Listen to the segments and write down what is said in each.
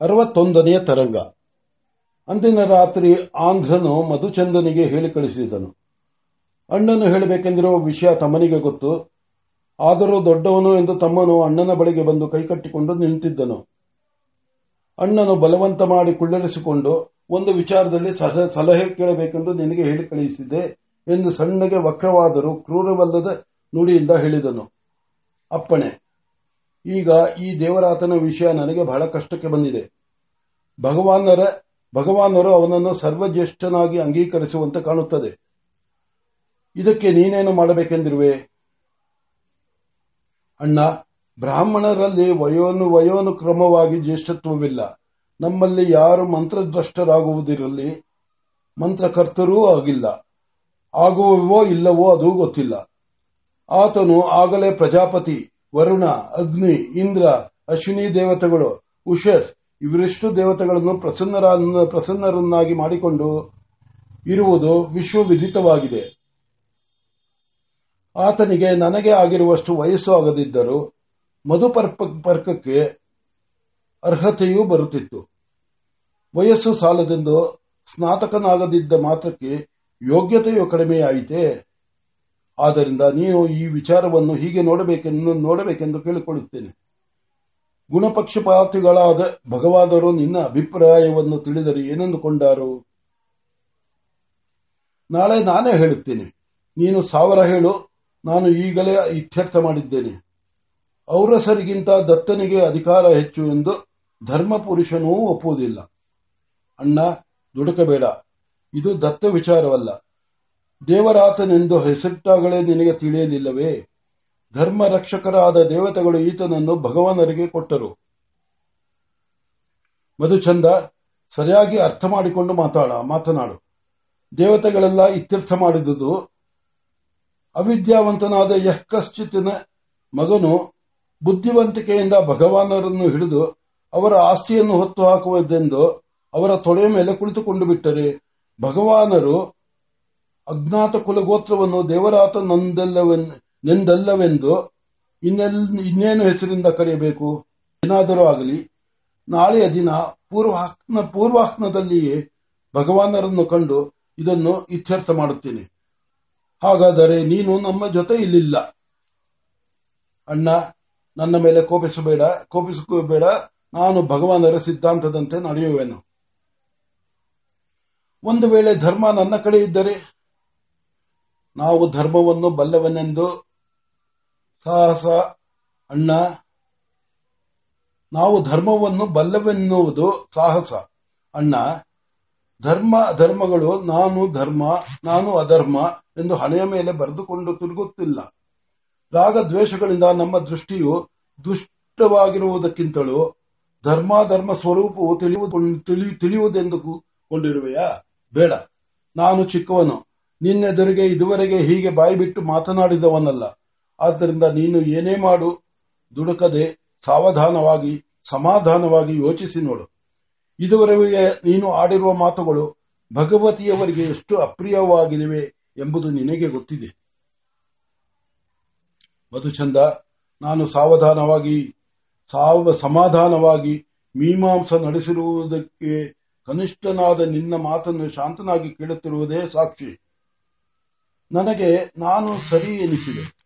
ಅರವತ್ತೊಂದನೆಯ ತರಂಗ. ಅಂದಿನ ರಾತ್ರಿ ಆಂಧ್ರನು ಮಧುಚಂದನಿಗೆ ಹೇಳಿ ಕಳಿಸಿದನು. ಅಣ್ಣನು ಹೇಳಬೇಕೆಂದಿರುವ ವಿಷಯ ತಮ್ಮನಿಗೆ ಗೊತ್ತು. ಆದರೂ ದೊಡ್ಡವನು ಎಂದು ತಮ್ಮನು ಅಣ್ಣನ ಬಳಿಗೆ ಬಂದು ಕೈಕಟ್ಟಿಕೊಂಡು ನಿಂತಿದ್ದನು. ಅಣ್ಣನು ಬಲವಂತ ಮಾಡಿ ಕುಳ್ಳರಿಸಿಕೊಂಡು, ಒಂದು ವಿಚಾರದಲ್ಲಿ ಸಲಹೆ ಕೇಳಬೇಕೆಂದು ನಿನಗೆ ಹೇಳಿ ಕಳುಹಿಸಿದೆ ಎಂದು ಸಣ್ಣಗೆ ವಕ್ರವಾದರೂ ಕ್ರೂರವಲ್ಲದ ನುಡಿಯಿಂದ ಹೇಳಿದನು. ಅಪ್ಪಣೆ. ಈಗ ಈ ದೇವರಾತನ ವಿಷಯ ನನಗೆ ಬಹಳ ಕಷ್ಟಕ್ಕೆ ಬಂದಿದೆ. ಭಗವಾನರ, ಭಗವಾನರು ಅವನನ್ನು ಸರ್ವಜ್ಯೇಷ್ಠನಾಗಿ ಅಂಗೀಕರಿಸುವಂತೆ ಕಾಣುತ್ತದೆ. ಇದಕ್ಕೆ ನೀನೇನು ಮಾಡಬೇಕೆಂದಿರುವೆ? ಅಣ್ಣ, ಬ್ರಾಹ್ಮಣರಲ್ಲಿ ವಯೋನು ವಯೋನುಕ್ರಮವಾಗಿ ಜ್ಯೇಷ್ಠತ್ವವಿಲ್ಲ. ನಮ್ಮಲ್ಲಿ ಯಾರು ಮಂತ್ರದ್ರಷ್ಟರಾಗುವುದಿರಲಿ, ಮಂತ್ರಕರ್ತರೂ ಆಗಿಲ್ಲ. ಆಗುವವೋ ಇಲ್ಲವೋ ಅದು ಗೊತ್ತಿಲ್ಲ. ಆತನು ಆಗಲೇ ಪ್ರಜಾಪತಿ. ವರುಣ, ಅಗ್ನಿ, ಇಂದ್ರ, ಅಶ್ವಿನಿ ದೇವತೆಗಳು, ಉಷಸ್ ಇವರಿಷ್ಟು ದೇವತೆಗಳನ್ನು ಪ್ರಸನ್ನರ ಪ್ರಸನ್ನರನ್ನಾಗಿ ಮಾಡಿಕೊಂಡು ಇರುವುದು ವಿಶ್ವವಿದಿತವಾಗಿದೆ ಆತನಿಗೆ ನನಗೆ ಆಗಿರುವಷ್ಟು ವಯಸ್ಸು ಆಗದಿದ್ದರೂ ಮಧುಪರ್ಕಕ್ಕೆ ಅರ್ಹತೆಯೂ ಬರುತ್ತಿತ್ತು. ವಯಸ್ಸು ಸಾಲದೆಂದು ಸ್ನಾತಕನಾಗದಿದ್ದ ಮಾತ್ರಕ್ಕೆ ಯೋಗ್ಯತೆಯು ಕಡಿಮೆಯಾಯಿತೆ? ಆದ್ದರಿಂದ ನೀನು ಈ ವಿಚಾರವನ್ನು ಹೀಗೆ ನೋಡಬೇಕೆಂದು ನೋಡಬೇಕೆಂದು ಕೇಳಿಕೊಳ್ಳುತ್ತೇನೆ. ಗುಣಪಕ್ಷಪಾತಿಗಳಾದ ಭಗವಾದರು ನಿನ್ನ ಅಭಿಪ್ರಾಯವನ್ನು ತಿಳಿದರೆ ಏನೆಂದುಕೊಂಡರು? ನಾಳೆ ನಾನೇ ಹೇಳುತ್ತೇನೆ. ನೀನು ಸಾವಿರ ಹೇಳು. ನಾನು ಈಗಲೇ ಇತ್ಯರ್ಥ ಮಾಡಿದ್ದೇನೆ. ಔರಸರಿಗಿಂತ ದತ್ತನಿಗೆ ಅಧಿಕಾರ ಹೆಚ್ಚು ಎಂದು ಧರ್ಮಪುರುಷನೂ ಒಪ್ಪುವುದಿಲ್ಲ. ಅಣ್ಣ, ದುಡುಕಬೇಡ. ಇದು ದತ್ತ ವಿಚಾರವಲ್ಲ. ದೇವರಾತನೆಂದು ಹೆಸರಿಟ್ಟಾಗಲೇ ನಿನಗೆ ತಿಳಿಯಲಿಲ್ಲವೇ? ಧರ್ಮ ರಕ್ಷಕರಾದ ದೇವತೆಗಳು ಈತನನ್ನು ಭಗವಾನರಿಗೆ ಕೊಟ್ಟರು. ಮಧುಚಂದ, ಸರಿಯಾಗಿ ಅರ್ಥ ಮಾಡಿಕೊಂಡು ಮಾತಾಡ, ಮಾತನಾಡು. ದೇವತೆಗಳೆಲ್ಲ ಇತ್ಯರ್ಥ ಮಾಡಿದುದು. ಅವಿದ್ಯಾವಂತನಾದ ಯಃ ಮಗನು ಬುದ್ಧಿವಂತಿಕೆಯಿಂದ ಭಗವಾನರನ್ನು ಹಿಡಿದು ಅವರ ಆಸ್ತಿಯನ್ನು ಹೊತ್ತು ಹಾಕುವುದೆಂದು ಅವರ ತೊಡೆಯ ಮೇಲೆ ಕುಳಿತುಕೊಂಡು ಬಿಟ್ಟರೆ ಭಗವಾನರು ಅಜ್ಞಾತ ಕುಲಗೋತ್ರವನ್ನು ದೇವರಾತ ನೆಂದಲ್ಲವೆಂದು ಇನ್ನೇನು ಹೆಸರಿಂದ ಕರೆಯಬೇಕು? ಏನಾದರೂ ಆಗಲಿ, ನಾಳೆಯ ದಿನ ಪೂರ್ವಾಹ್ನ, ಪೂರ್ವಾಹ್ನದಲ್ಲಿಯೇ ಭಗವಾನರನ್ನು ಕಂಡು ಇದನ್ನು ಇತ್ಯರ್ಥ ಮಾಡುತ್ತೇನೆ. ಹಾಗಾದರೆ ನೀನು ನಮ್ಮ ಜೊತೆ ಇಲ್ಲಿಲ್ಲ. ಅಣ್ಣ, ನನ್ನ ಮೇಲೆ ಕೋಪಿಸಬೇಡ ಕೋಪಿಸಬೇಡ ನಾನು ಭಗವಾನರ ಸಿದ್ಧಾಂತದಂತೆ ನಡೆಯುವೆನು. ಒಂದು ವೇಳೆ ಧರ್ಮ ನನ್ನ ಕಡೆ ಇದ್ದರೆ ನಾವು ಧರ್ಮವನ್ನು ಬಲ್ಲವನೆಂದು ಸಾಹಸ, ಅಣ್ಣ. ನಾವು ಧರ್ಮವನ್ನು ಬಲ್ಲವೆನ್ನುವುದು ಸಾಹಸ, ಅಣ್ಣ. ಧರ್ಮ ಅಧರ್ಮಗಳು ನಾನು ಧರ್ಮ, ನಾನು ಅಧರ್ಮ ಎಂದು ಹಣೆಯ ಮೇಲೆ ಬರೆದುಕೊಂಡು ತಿರುಗುತ್ತಿಲ್ಲ. ರಾಗ ದ್ವೇಷಗಳಿಂದ ನಮ್ಮ ದೃಷ್ಟಿಯು ದುಷ್ಟವಾಗಿರುವುದಕ್ಕಿಂತಲೂ ಧರ್ಮಾಧರ್ಮ ಸ್ವರೂಪವು ತಿಳಿಯುವುದೆಂದು ಕೊಂಡಿರುವೆಯಾ? ಬೇಡ. ನಾನು ಚಿಕ್ಕವನು. ನಿನ್ನೆದುರಿಗೆ ಇದುವರೆಗೆ ಹೀಗೆ ಬಾಯಿಬಿಟ್ಟು ಮಾತನಾಡಿದವನಲ್ಲ. ಆದ್ದರಿಂದ ನೀನು ಏನೇ ಮಾಡು, ದುಡುಕದೆ ಸಾವಧಾನವಾಗಿ, ಸಮಾಧಾನವಾಗಿ ಯೋಚಿಸಿ ನೋಡು. ಇದುವರೆಗೆ ನೀನು ಆಡಿರುವ ಮಾತುಗಳು ಭಗವತಿಯವರಿಗೆ ಎಷ್ಟು ಅಪ್ರಿಯವಾಗಿವೆ ಎಂಬುದು ನಿನಗೆ ಗೊತ್ತಿದೆ. ಮಧುಚಂದ, ನಾನು ಸಾವಧಾನವಾಗಿ, ಸಾವ ಸಮಾಧಾನವಾಗಿ ಮೀಮಾಂಸ ನಡೆಸಿರುವುದಕ್ಕೆ ಕನಿಷ್ಠನಾದ ನಿನ್ನ ಮಾತನ್ನು ಶಾಂತನಾಗಿ ಕೇಳುತ್ತಿರುವುದೇ ಸಾಕ್ಷಿ. ನನಗೆ ನಾನು ಸರಿ ಎನಿಸಿದೆ.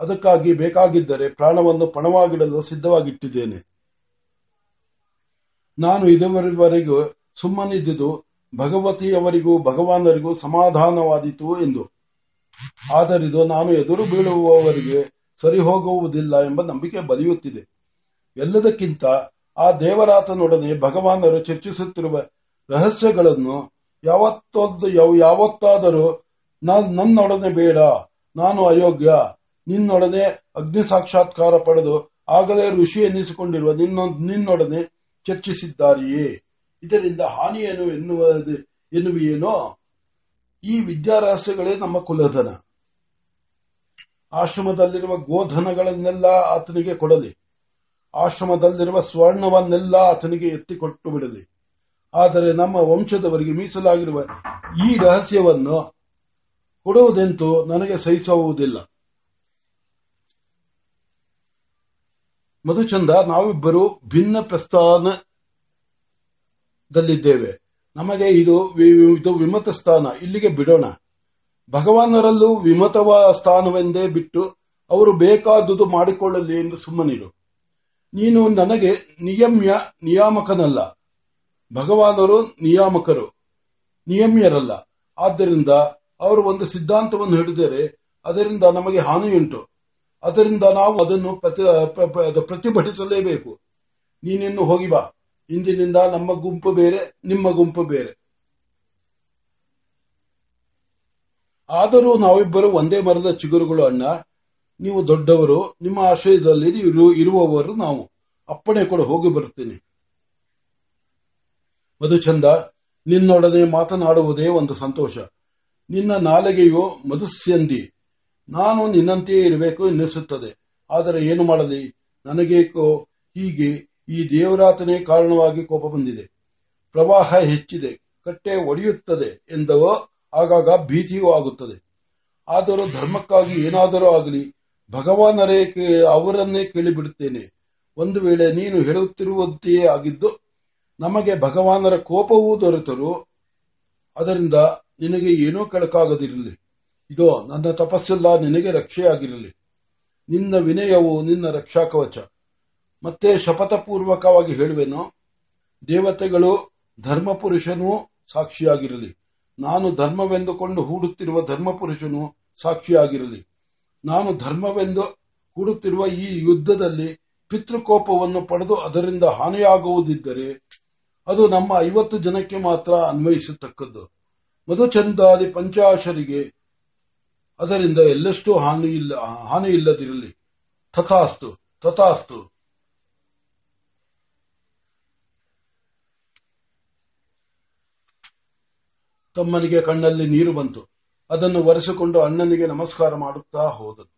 ಅದಕ್ಕಾಗಿ ಬೇಕಾಗಿದ್ದರೆ ಪ್ರಾಣವನ್ನು ಪಣವಾಗಿಡಲು ಸಿದ್ಧವಾಗಿಟ್ಟಿದ್ದೇನೆ. ನಾನು ಇದುವರೆಗೂ ಸುಮ್ಮನಿದ್ದುದು ಭಗವತಿಯವರಿಗೂ ಭಗವಾನರಿಗೂ ಸಮಾಧಾನವಾದೀತು ಎಂದು. ಆದರಿದು ನಾನು ಎದುರು ಬೀಳುವವರಿಗೆ ಸರಿ ಹೋಗುವುದಿಲ್ಲ ಎಂಬ ನಂಬಿಕೆ ಬಲಿಯುತ್ತಿದೆ. ಎಲ್ಲದಕ್ಕಿಂತ ಆ ದೇವರಾತನೊಡನೆ ಭಗವಾನರು ಚರ್ಚಿಸುತ್ತಿರುವ ರಹಸ್ಯಗಳನ್ನು ಯಾವತ್ತೊಂದು ಯಾವತ್ತಾದರೂ ನನ್ನೊಡನೆ ಬೇಡ. ನಾನು ಅಯೋಗ್ಯ. ನಿನ್ನೊಡನೆ ಅಗ್ನಿ ಸಾಕ್ಷಾತ್ಕಾರ ಪಡೆದು ಆಗಲೇ ಋಷಿ ಎನ್ನಿಸಿಕೊಂಡಿರುವ ನಿನ್ನೊಡನೆ ಚರ್ಚಿಸಿದ್ದಾರೆಯೇ. ಇದರಿಂದ ಹಾನಿಯೇನು ಎನ್ನುವ ಎನ್ನುವೆಯೇನೋ? ಈ ವಿದ್ಯಾರಹಸ್ಯಗಳೇ ನಮ್ಮ ಕುಲಧನ. ಆಶ್ರಮದಲ್ಲಿರುವ ಗೋಧನಗಳನ್ನೆಲ್ಲ ಆತನಿಗೆ ಕೊಡಲಿ. ಆಶ್ರಮದಲ್ಲಿರುವ ಸ್ವರ್ಣವನ್ನೆಲ್ಲ ಆತನಿಗೆ ಎತ್ತಿಕೊಟ್ಟು ಬಿಡಲಿ. ಆದರೆ ನಮ್ಮ ವಂಶದವರಿಗೆ ಮೀಸಲಾಗಿರುವ ಈ ರಹಸ್ಯವನ್ನು ಕೊಡುವುದೆಂತೂ ನನಗೆ ಸಹಿಸುವುದಿಲ್ಲ. ಮಧುಚಂದ, ನಾವಿಬ್ಬರು ಭಿನ್ನ ಪ್ರಸ್ಥಾನದಲ್ಲಿದ್ದೇವೆ. ನಮಗೆ ಇದು ಇದು ವಿಮತ ಸ್ಥಾನ. ಇಲ್ಲಿಗೆ ಬಿಡೋಣ. ಭಗವಾನರಲ್ಲೂ ವಿಮತವ ಸ್ಥಾನವೆಂದೇ ಬಿಟ್ಟು ಅವರು ಬೇಕಾದುದು ಮಾಡಿಕೊಳ್ಳಲಿ ಎಂದು ಸುಮ್ಮನಿರು. ನೀನು ನನಗೆ ನಿಯಮ್ಯ ನಿಯಾಮಕನಲ್ಲ. ಭಗವಾನರು ನಿಯಾಮಕರು. ನಿಯಮ್ಯರಲ್ಲ. ಆದ್ದರಿಂದ ಅವರು ಒಂದು ಸಿದ್ಧಾಂತವನ್ನು ಹಿಡಿದರೆ ಅದರಿಂದ ನಮಗೆ ಹಾನಿಯುಂಟು. ಅದರಿಂದ ನಾವು ಅದನ್ನು ಪ್ರತಿ- ಪ್ರ- ಪ್ರ- ಅದು ಪ್ರತಿಭಟಿಸಲೇಬೇಕು. ನೀನಿನ್ನು ಹೋಗಿ ಬಾ. ಇಂದಿನಿಂದ ನಮ್ಮ ಗುಂಪು ಬೇರೆ, ನಿಮ್ಮ ಗುಂಪು ಬೇರೆ. ಆದರೂ ನಾವಿಬ್ಬರು ಒಂದೇ ಮರದ ಚಿಗುರುಗಳು ಅಣ್ಣ. ನೀವು ದೊಡ್ಡವರು, ನಿಮ್ಮ ಆಶ್ರಯದಲ್ಲಿ ಇರು- ಇರುವವರು ನಾವು. ಅಪ್ಪಣೆ ಕೂಡ, ಹೋಗಿ ಬರುತ್ತೇನೆ ಮಧುಚಂದ, ನಿನ್ನೊಡನೆ ಮಾತನಾಡುವುದೇ ಒಂದು ಸಂತೋಷ. ನಿನ್ನ ನಾಲಿಗೆಯು ಮಧುಸ್ಯಂದಿ. ನಾನು ನಿನ್ನಂತೆಯೇ ಇರಬೇಕು ಎನ್ನಿಸುತ್ತದೆ. ಆದರೆ ಏನು ಮಾಡಲಿ? ನನಗೇಕೋ ಹೀಗೆ ಈ ದೇವರಾತನೇ ಕಾರಣವಾಗಿ ಕೋಪ ಬಂದಿದೆ. ಪ್ರವಾಹ ಹೆಚ್ಚಿದೆ, ಕಟ್ಟೆ ಒಡೆಯುತ್ತದೆ ಎಂದವೋ ಆಗಾಗ ಭೀತಿಯೂ ಆಗುತ್ತದೆ. ಆದರೂ ಧರ್ಮಕ್ಕಾಗಿ ಏನಾದರೂ ಆಗಲಿ ಭಗವಾನರೇ ಅವರನ್ನೇ ಕೇಳಿಬಿಡುತ್ತೇನೆ. ಒಂದು ವೇಳೆ ನೀನು ಹೇಳುತ್ತಿರುವಂತೆಯೇ ಆಗಿದ್ದು, ನಮಗೆ ಭಗವಾನರ ಕೋಪವೂ ದೊರೆತರು. ಅದರಿಂದ ನಿನಗೆ ಏನೂ ಕೆಳಕಾಗದಿರಲಿ. ಇದೋ ನನ್ನ ತಪಸ್ಸೆಲ್ಲ ನಿನಗೆ ರಕ್ಷೆಯಾಗಿರಲಿ. ನಿನ್ನ ವಿನಯವು ನಿನ್ನ ರಕ್ಷಾ ಕವಚ ಮತ್ತೆ ಶಪಥಪೂರ್ವಕವಾಗಿ ಹೇಳುವೆನು, ದೇವತೆಗಳು ಧರ್ಮಪುರುಷನೂ ಸಾಕ್ಷಿಯಾಗಿರಲಿ. ನಾನು ಧರ್ಮವೆಂದುಕೊಂಡು ಹೂಡುತ್ತಿರುವ ಧರ್ಮಪುರುಷನು ಸಾಕ್ಷಿಯಾಗಿರಲಿ. ನಾನು ಧರ್ಮವೆಂದು ಹೂಡುತ್ತಿರುವ ಈ ಯುದ್ಧದಲ್ಲಿ ಪಿತೃಕೋಪವನ್ನು ಪಡೆದು ಅದರಿಂದ ಹಾನಿಯಾಗುವುದಿದ್ದರೆ, ಅದು ನಮ್ಮ ಐವತ್ತು ಜನಕ್ಕೆ ಮಾತ್ರ ಅನ್ವಯಿಸತಕ್ಕದ್ದು. ಮಧುಚಂದಾದಿ ಪಂಚಾಶರಿಗೆ ಅದರಿಂದ ಎಲ್ಲೆಷ್ಟೂ ಹಾನಿ ಇಲ್ಲ, ಹಾನಿ ಇಲ್ಲದಿರಲಿ. ತಥಾಸ್ತು ತಥಾಸ್ತು. ತಮ್ಮನಿಗೆ ಕಣ್ಣಲ್ಲಿ ನೀರು ಬಂತು. ಅದನ್ನು ಒರೆಸಿಕೊಂಡು ಅಣ್ಣನಿಗೆ ನಮಸ್ಕಾರ ಮಾಡುತ್ತಾ ಹೋದನು.